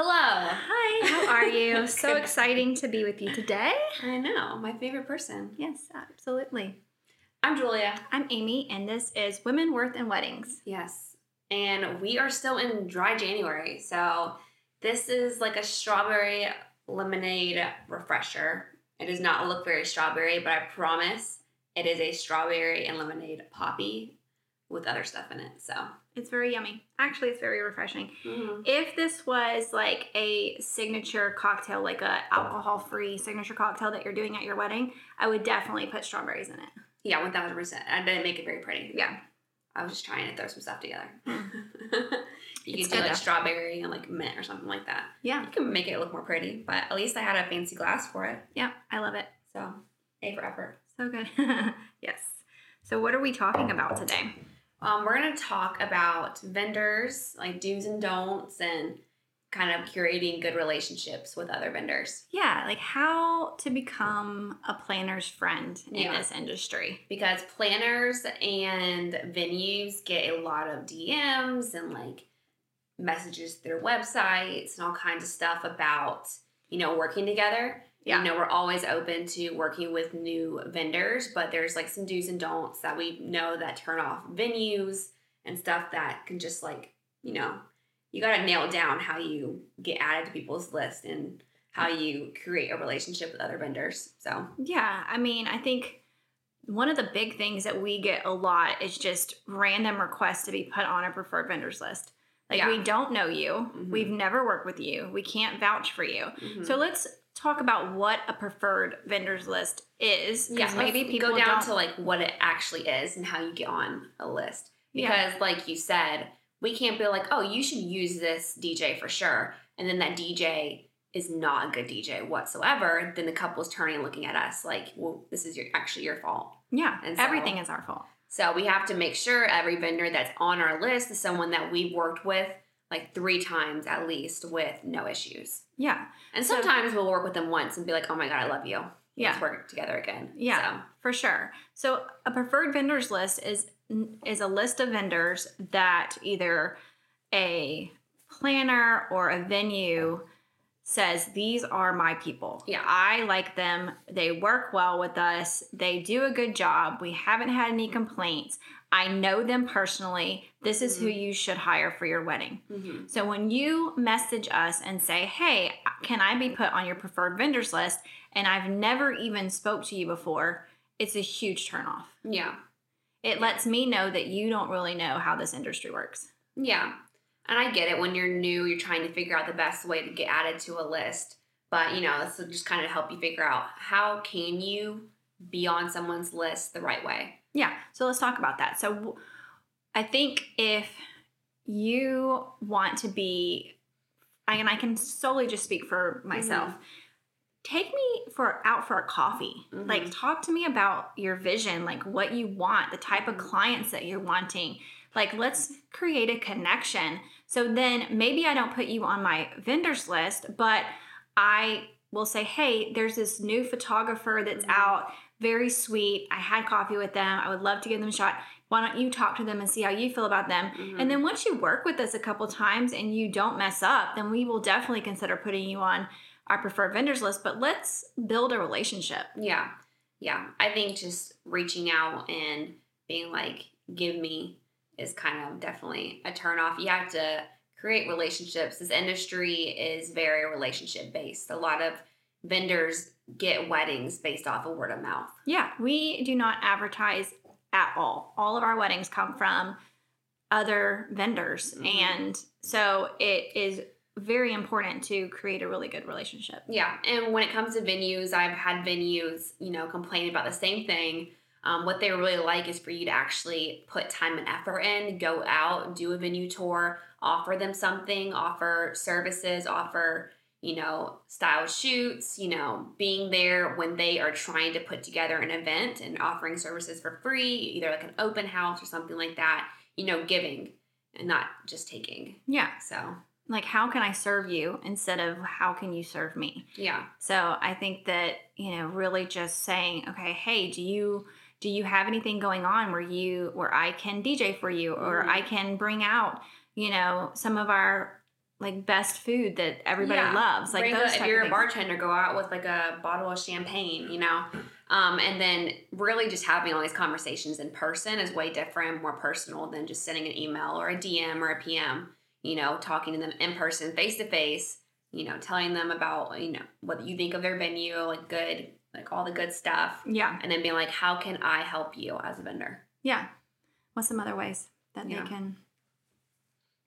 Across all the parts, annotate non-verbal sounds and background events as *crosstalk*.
Hello. Hi, how are you? *laughs* so exciting to be with you today. I know, my favorite person. Yes, absolutely. I'm Julia. I'm Amy, and this is Women, Worth, and Weddings. Yes. And we are still in dry January. So this is like a strawberry lemonade refresher. It does not look very strawberry, but I promise it is a strawberry and lemonade poppy with other stuff in it. So It's very yummy. Actually, it's very refreshing. mhm. If this was like a signature cocktail, like a alcohol-free signature cocktail that you're doing at your wedding, I would definitely put strawberries in it. yeah, 1000%. I didn't make it very pretty. Yeah. I was just trying to throw some stuff together. *laughs* You It's could do like though. strawberry and like mint or something like that. Yeah. You can make it look more pretty, but at least I had a fancy glass for it. Yeah, I love it. So, A for effort. So good. *laughs* yes. So what are we talking about today? Um, we're going to talk about vendors, like do's and don'ts, and kind of curating good relationships with other vendors. Yeah, like how to become a planner's friend in Yeah. this industry. Because planners and venues get a lot of DMs and like messages through websites and all kinds of stuff about, you know, working together. Yeah. You know, we're always open to working with new vendors, but there's like some do's and don'ts that we know that turn off venues and stuff that can just like, you know, you got to nail down how you get added to people's list and how you create a relationship with other vendors. So, Yeah, I mean, I think one of the big things that we get a lot is just random requests to be put on a preferred vendors list. Like Yeah. we don't know you, Mhm. we've never worked with you, we can't vouch for you. mhm. So let's talk about what a preferred vendors list is. yeah, maybe people go down don't. to like what it actually is and how you get on a list. Yeah. Because, like you said, we can't be like, oh, you should use this DJ for sure, and then that DJ is not a good DJ whatsoever. Then the couple's turning and looking at us like, well, this is your actually your fault. yeah, and so- everything is our fault. So we have to make sure every vendor that's on our list is someone that we've worked with like three times at least with no issues. Yeah, And So- sometimes we'll work with them once and be like, oh my god, I love you. Yeah. Let's work together again. Yeah. So, for sure. So a preferred vendors list is is a list of vendors that either a planner or a venue says these are my people. Yeah. I like them. They work well with us. They do a good job. We haven't had any complaints. I know them personally. This is who you should hire for your wedding. mhm. So when you message us and say, "Hey, can I be put on your preferred vendors list?" and I've never even spoke to you before, it's a huge turnoff. yeah. It lets me know that you don't really know how this industry works. Yeah. And I get it when you're new, you're trying to figure out the best way to get added to a list. But, you know, this will just kind of help you figure out how can you be on someone's list the right way. Yeah, so let's talk about that. So I think if you want to be I and I can solely just speak for myself. Take me for out for a coffee. Mhm. Like talk to me about your vision, like what you want, the type of Mhm. clients that you're wanting. Like let's create a connection. So then maybe I don't put you on my vendors list, but I will say, "Hey, there's this new photographer that's Mhm. out, very sweet. I had coffee with them. I would love to give them a shot. Why don't you talk to them and see how you feel about them?" Mhm. And then once you work with us a couple times and you don't mess up, then we will definitely consider putting you on our preferred vendors list. But let's build a relationship. Yeah. Yeah. I think just reaching out and being like, give me is kind of definitely a turn off. You have to create relationships. This industry is very relationship based. A lot of vendors get weddings based off of word of mouth. Yeah, we do not advertise at all. All of our weddings come from other vendors. Mhm. And so it is very important to create a really good relationship. Yeah, and when it comes to venues, I've had venues, you know, complain about the same thing. Um, what they really like is for you to actually put time and effort in, go out, do a venue tour, offer them something, offer services, offer, you know, style shoots, you know, being there when they are trying to put together an event and offering services for free, either like an open house or something like that, you know, giving and not just taking. Yeah. So, Like, how can I serve you instead of how can you serve me? yeah. So I think that, you know, really just saying, okay, hey, do you do you have anything going on where you where I can DJ for you or Mhm. I can bring out, you know, some of our like best food that everybody Yeah. loves. Like a, if you're a bartender, go out with like a bottle of champagne, you know, um, and then really just having all these conversations in person is way different, more personal than just sending an email or a DM or a PM. You know, talking to them in person, face to face. You know, telling them about you know what you think of their venue, like good, like all the good stuff, Yeah. and then being like, how can I help you as a vendor? Yeah. What's some other ways that Yeah. they can?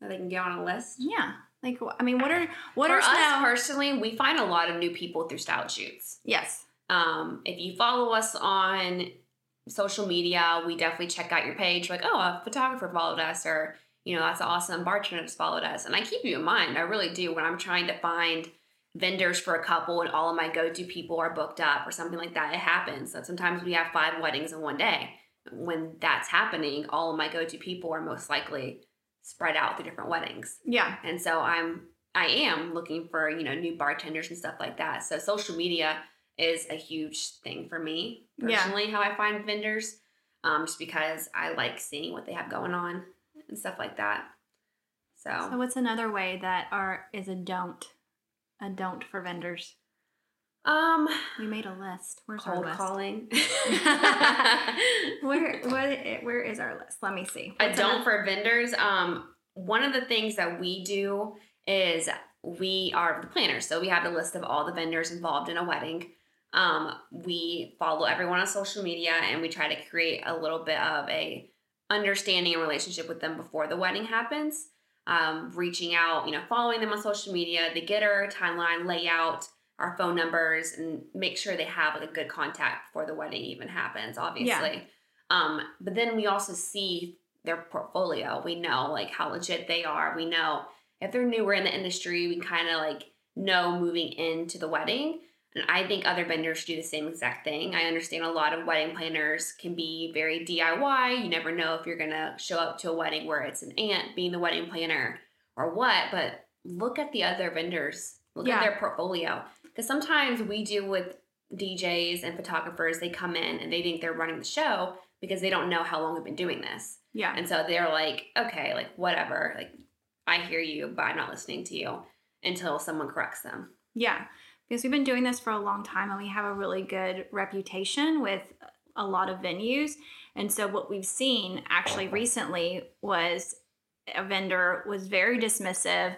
That they can get on a list. Yeah. Like I mean, what are what For are us some? personally, we find a lot of new people through style shoots. yes. Um, if you follow us on social media, we definitely check out your page. Like, oh, a photographer followed us, or you know, that's awesome bartender that's followed us. And I keep you in mind. I really do when I'm trying to find vendors for a couple and all of my go-to people are booked up or something like that. It happens. that sometimes we have five weddings in one day. When that's happening, all of my go-to people are most likely spread out through different weddings. Yeah. And so I'm I am looking for, you know, new bartenders and stuff like that. So social media is a huge thing for me Yeah. personally how I find vendors. Um, just because I like seeing what they have going on and stuff like that. So, So what's another way that are is a don't, a don't for vendors? Um We made a list. Where's our cold list? calling. *laughs* *laughs* Where what where is our list? Let me see. I What's don't another- for vendors. Um, one of the things that we do is we are the planners. So we have a list of all the vendors involved in a wedding. Um, we follow everyone on social media and we try to create a little bit of a understanding and relationship with them before the wedding happens. Um, reaching out, you know, following them on social media, the getter, timeline, layout, our phone numbers, and make sure they have like a good contact before the wedding even happens, obviously. Um, but then we also see their portfolio. We know like how legit they are. We know if they're newer in the industry, we kind of like know moving into the wedding. And I think other vendors do the same exact thing. I understand a lot of wedding planners can be very DIY. You never know if you're gonna show up to a wedding where it's an aunt being the wedding planner or what, but look at the other vendors. Look Yeah. at their portfolio. Because sometimes we deal with DJs and photographers, they come in and they think they're running the show because they don't know how long we've been doing this. Yeah. And so they're like, okay, like whatever, like I hear you, but I'm not listening to you until someone corrects them. Yeah, because we've been doing this for a long time and we have a really good reputation with a lot of venues. And so what we've seen actually recently was a vendor was very dismissive,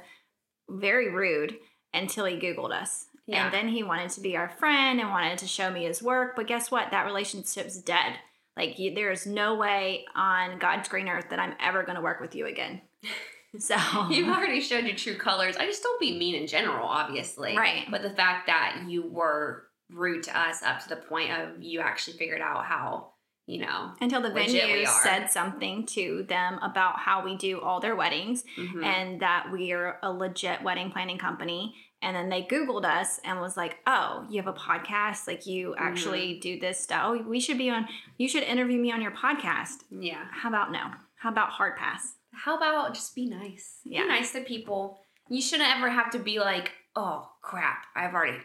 very rude until he Googled us. Yeah. And then he wanted to be our friend and wanted to show me his work. But guess what? That relationship's dead. Like, you, there is no way on God's green earth that I'm ever going to work with you again. *laughs* So, You've already showed your true colors. I just don't be mean in general, obviously. Right. But the fact that you were rude to us up to the point of you actually figured out how, you know, until the venue said something to them about how we do all their weddings mhm. and that we are a legit wedding planning company and then they googled us and was like oh you have a podcast like you actually mm-hmm. do this stuff oh we should be on you should interview me on your podcast yeah. how about no how about hard pass How about just be nice? Yeah. Be nice to people. You shouldn't ever have to be like, oh crap, I've already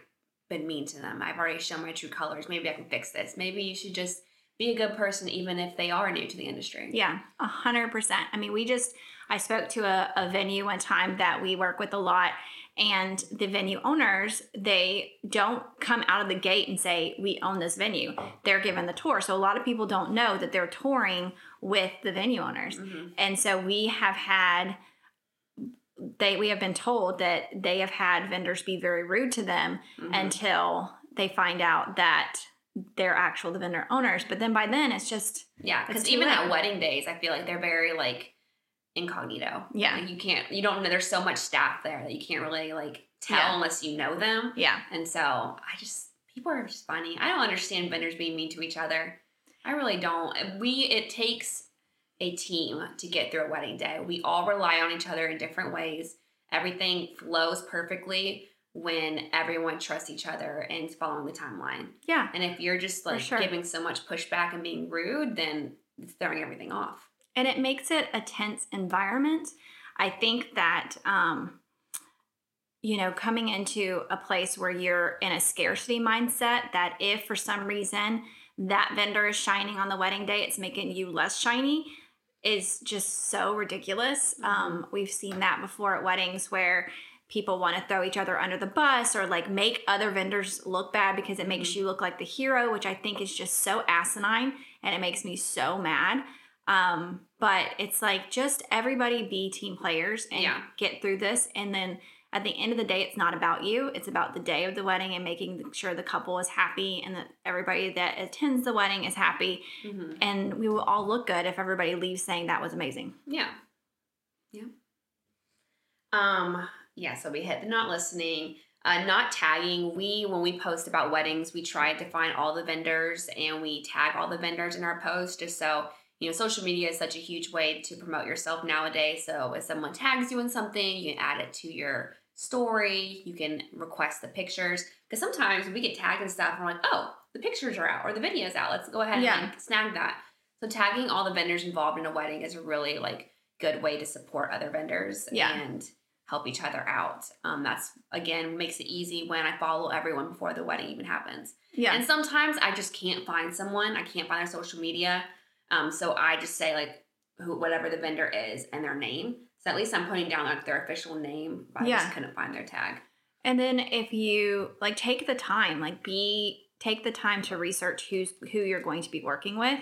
been mean to them. I've already shown my true colors. Maybe I can fix this. Maybe you should just be a good person even if they are new to the industry. Yeah, a hundred percent. I mean, we just I spoke to a, a venue one time that we work with a lot, and the venue owners they don't come out of the gate and say we own this venue. They're given the tour, so a lot of people don't know that they're touring with the venue owners, Mhm. and so we have had they we have been told that they have had vendors be very rude to them Mhm. until they find out that they're actual the vendor owners. But then by then it's just yeah, because even late. at wedding days, I feel like they're very like incognito. Yeah. Like, you can't, you don't know. There's so much staff there that you can't really like tell Yeah. unless you know them. yeah. And so I just people are just funny. I don't understand vendors being mean to each other. I really don't. We it takes a team to get through a wedding day. We all rely on each other in different ways. Everything flows perfectly when everyone trusts each other and is following the timeline. Yeah. And if you're just like sure. giving so much pushback and being rude, then it's throwing everything off. And it makes it a tense environment. I think that um, you know, coming into a place where you're in a scarcity mindset, that if for some reason that vendor is shining on the wedding day, it's making you less shiny. is just so ridiculous. Um, we've seen that before at weddings where people want to throw each other under the bus or like make other vendors look bad because it makes you look like the hero, which I think is just so asinine and it makes me so mad. Um, but it's like just everybody be team players and Yeah. get through this. And then at the end of the day, it's not about you. It's about the day of the wedding and making sure the couple is happy and that everybody that attends the wedding is happy. Mhm. And we will all look good if everybody leaves saying that was amazing. Yeah. Yeah. Um, yeah, so we hit the not listening, uh, not tagging. We, when we post about weddings, we try to find all the vendors and we tag all the vendors in our post just so, you know, social media is such a huge way to promote yourself nowadays. So if someone tags you in something, you can add it to your story, you can request the pictures. Because sometimes we get tagged and stuff, and we're like, oh, the pictures are out or the video's out. Let's go ahead Yeah. and snag that. So tagging all the vendors involved in a wedding is a really like good way to support other vendors Yeah. and help each other out. Um, that's again makes it easy when I follow everyone before the wedding even happens. Yeah. And sometimes I just can't find someone. I can't find their social media. Um, so I just say like who whatever the vendor is and their name. So at least I'm putting down like their official name. But I just couldn't find their tag. And then if you like take the time, like be take the time to research who's who you're going to be working with.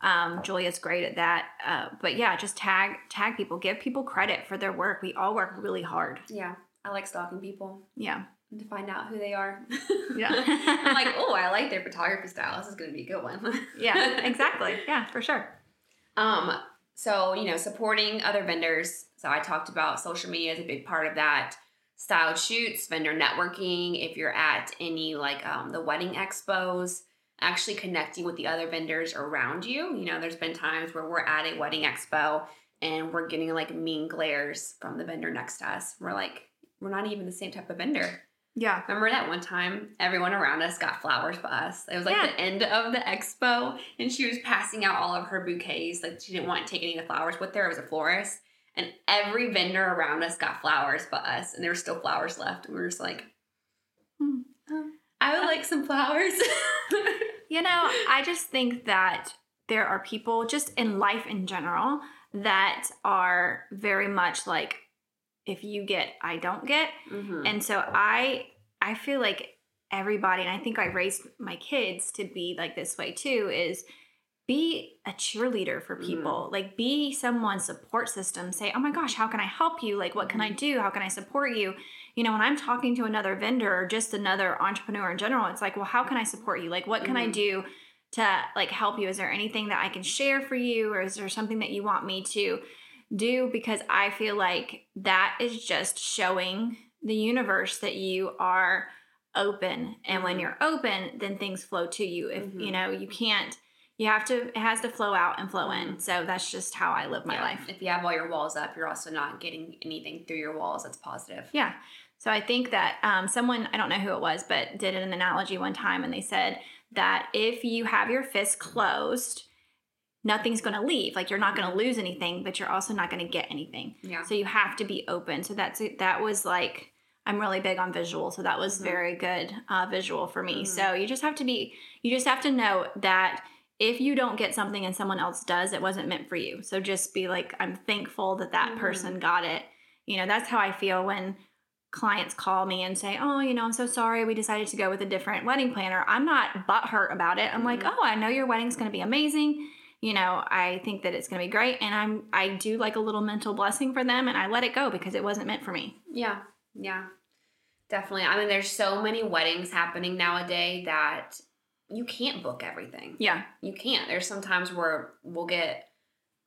Um, Julia's great at that. Uh, but yeah, just tag tag people, give people credit for their work. We all work really hard. Yeah, I like stalking people Yeah. To find out who they are. Yeah. *laughs* I'm like, oh, I like their photography style. This is going to be a good one. Yeah, *laughs* exactly. Yeah, for sure. Um, so you know, supporting other vendors. So I talked about social media is a big part of that. Styled shoots, vendor networking. If you're at any like um, the wedding expos, actually connecting with the other vendors around you. You know, there's been times where we're at a wedding expo and we're getting like mean glares from the vendor next to us. We're like, we're not even the same type of vendor. Yeah. Remember that one time everyone around us got flowers but us? It was like Yeah. the end of the expo and she was passing out all of her bouquets. Like she didn't want to take any of the flowers with her. It was a florist. And every vendor around us got flowers but us. And there were still flowers left. And we were just like, Hmm. "Oh, I would like some flowers. *laughs* You know, I just think that there are people just in life in general that are very much like if you get, I don't get. Mhm. And so I I feel like everybody and I think I raised my kids to be like this way too is be a cheerleader for people. Like be someone's support system. Say, "Oh my gosh, how can I help you? Like what can I do? How can I support you?" You know, when I'm talking to another vendor or just another entrepreneur in general, it's like, "Well, how can I support you? Like what can I Mhm. do to like help you? Is there anything that I can share for you or is there something that you want me to do because I feel like that is just showing the universe that you are open. And when Mhm. you're open, then things flow to you. If you Mhm. know, you can't, you have to, it has to flow out and flow in. So that's just how I live my Yeah. life. If you have all your walls up, you're also not getting anything through your walls that's positive. Yeah. So I think that um, someone, I don't know who it was, but did an analogy one time and they said that if you have your fist closed, nothing's going to leave. Like you're not going to lose anything, but you're also not going to get anything. Yeah. So you have to be open. So that's that was like I'm really big on visual, so that was Mhm. very good uh, visual for me. Mhm. So you just have to be you just have to know that if you don't get something and someone else does, it wasn't meant for you. So just be like I'm thankful that that Mhm. person got it. You know, that's how I feel when clients call me and say, "Oh, you know, I'm so sorry we decided to go with a different wedding planner." I'm not butthurt about it. I'm like, Mhm. "Oh, I know your wedding's going to be amazing." You know i think that it's going to be great and i'm i do like a little mental blessing for them and i let it go because it wasn't meant for me Yeah, yeah, definitely. I mean, there's so many weddings happening nowadays that you can't book everything. yeah You can't. There's some times where we'll get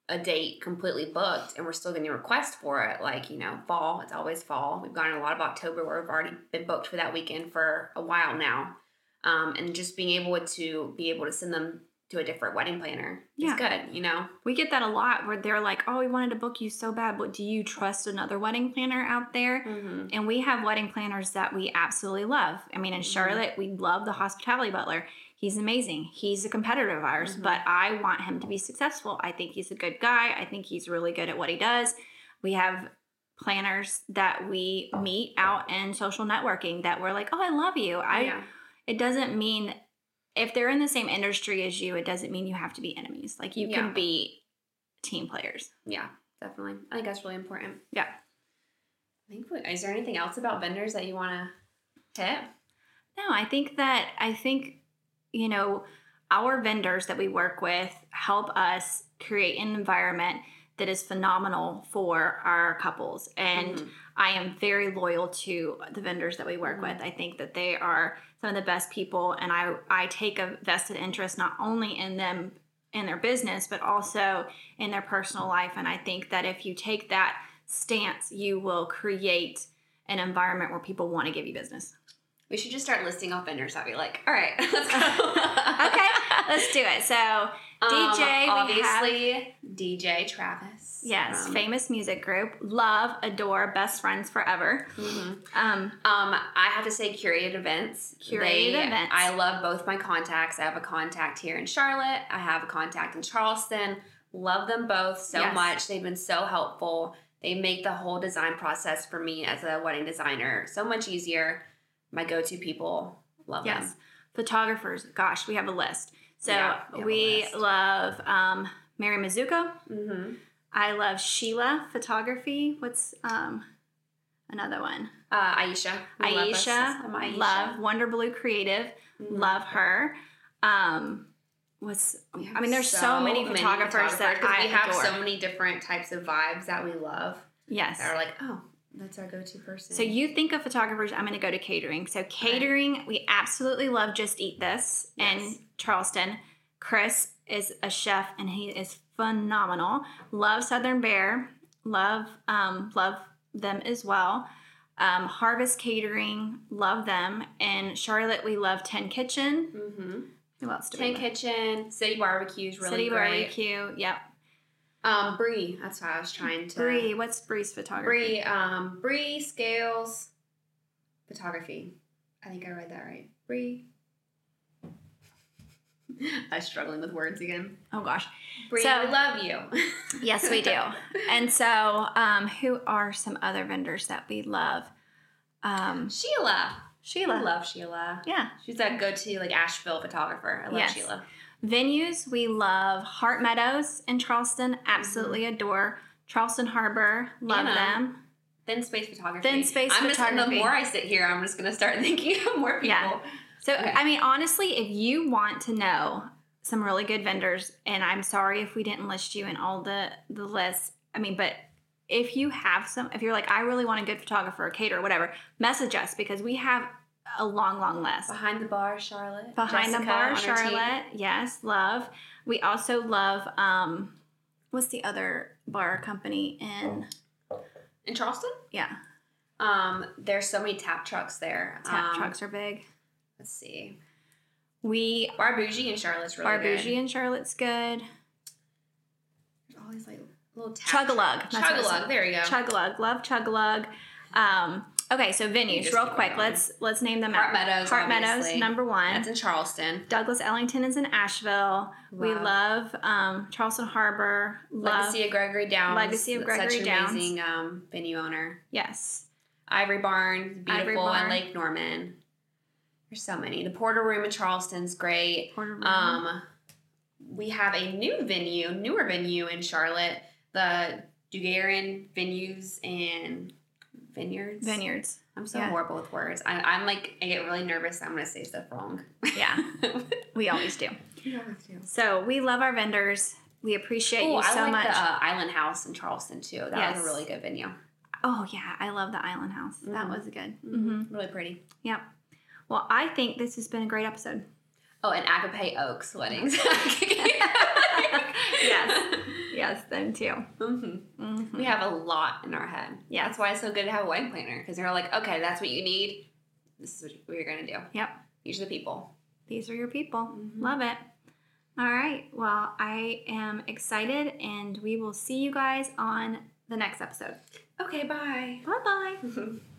a date completely booked and we're still getting a request for it. Like, you know, fall, it's always fall. We've gotten a lot of October where we've already been booked for that weekend for a while now. Um, and just being able to be able to send them to a different wedding planner Yeah. is good, you know? we get that a lot where they're like oh we wanted to book you so bad but do you trust another wedding planner out there Mm-hmm. and we have wedding planners that we absolutely love i mean in Mhm. charlotte we love the hospitality butler he's amazing he's a competitor of ours Mhm. but i want him to be successful i think he's a good guy i think he's really good at what he does we have planners that we meet out in social networking that we're like oh i love you i yeah. it doesn't mean if they're in the same industry as you, it doesn't mean you have to be enemies. Like you Yeah. can be team players. Yeah, definitely. I think that's really important. Yeah. I think. Is there anything else about vendors that you want to hit? No, I think that I think you know our vendors that we work with help us create an environment that is phenomenal for our couples and Mhm. I am very loyal to the vendors that we work Mhm. with. I think that they are some of the best people and I I take a vested interest not only in them in their business but also in their personal life and I think that if you take that stance you will create an environment where people want to give you business. We should just start listing off vendors that be like. All right, *laughs* let's go. *laughs* okay, let's do it. So, DJ, Um, obviously DJ Travis. yes, from- famous music group, love, adore, best friends forever. Mhm. Um, Um, I have to say curated events. Curated They- events. I love both my contacts. I have a contact here in Charlotte. I have a contact in Charleston. Love them both so Yes. much. They've been so helpful. They make the whole design process for me as a wedding designer so much easier. My go-to people. Love yes, them. photographers. Gosh, we have a list. So Yeah, we we list. love um, Mary Mizuko. Mm-hmm. I love Sheila Photography. What's um, another one? Uh, Aisha. We. Aisha, I'm Aisha. Love Wonder Blue Creative. Mhm. Love her. Um, what's I mean, there's so, many photographers, that I we have adore. so many different types of vibes that we love. yes. That are like, oh, that's our go-to person. So you think of photographers, I'm going to go to catering. So catering, we absolutely love Just Eat This Yes. in Charleston. Chris is a chef and he is phenomenal. Love Southern Bear. Love um, love them as well. Um, Harvest Catering, love them. And Charlotte, we love Ten Kitchen. Mm-hmm. Who else do love? Kitchen, City Barbecue's really City great. Barbecue. Yep. Um, Bree, that's what I was trying to. Bree, what's Bree's photography? Bree, um, Bree Scales Photography. I think I read that right. Bree. *laughs* I'm struggling with words again. Oh gosh. Bree, So- we love you. *laughs* Yes, we do. and so, um, who are some other vendors that we love? Um, Sheila. Sheila. I love Sheila. Yeah. She's that go-to like Asheville photographer. I love Yes. Sheila. Venues, we love Heart Meadows in Charleston. Absolutely Mm-hmm. adore. Charleston Harbor, love Anna. them. Thin space photography. Thin space I'm Just, photography. the more I sit here, I'm just gonna start *laughs* thinking of more people. Yeah. So, Okay. I mean, honestly, if you want to know some really good vendors, and I'm sorry if we didn't list you in all the the lists. I mean, but if you have some, if you're like, I really want a good photographer, a caterer, whatever, message us because we have a long, long list. Behind the bar, Charlotte. Behind the bar, on our team. Charlotte. Yes, love. We also love um what's the other bar company in In Charleston? yeah, Um, there's so many tap trucks there. tap Um, trucks are big. Let's see. We Bar Bougie in Charlotte's really Bar good. Bougie in Charlotte's good. There's all these like little tap Chug-a-lug. That's what it's Chug-a-lug. There you go. Chug-a-lug. Love Chug-a-lug. Um okay, so venues, real quick. Let's let's name them Heart out. Meadows. Heart Meadows, number one. That's in Charleston. Douglas Ellington is in Asheville. We Love. um, Charleston Harbor. Love Legacy of Gregory Downs. Legacy of Gregory Such Downs. amazing um, venue owner. yes. Ivory Barn, beautiful, Ivory Barn. and Lake Norman. There's so many. The Porter Room in Charleston's great. Porter Room. Um, we have a new venue, newer venue in Charlotte, the Dugarin Venues and Vineyards. Vineyards. I'm so Yeah. horrible with words. I, I'm like, I get really nervous. I'm gonna say stuff wrong. Yeah, *laughs* we always do. you always do. So we love our vendors. We appreciate Oh, you I so like much. the uh, Island House in Charleston too. That Yes. was a really good venue. oh yeah, I love the Island House. That Mhm. was good. Mm-hmm. Really pretty. Yep. Well, I think this has been a great episode. Oh, and Agape Oaks weddings. *laughs* *laughs* Yes. Yes, them too. hmm Mhm. We have a lot in our head. Yeah. That's why it's so good to have a wedding planner because they're like, okay, that's what you need. This is what you're gonna do. Yep. These are the people. These are your people. Mhm. Love it. All right. Well, I am excited, and we will see you guys on the next episode. Okay, bye. Bye bye. *laughs*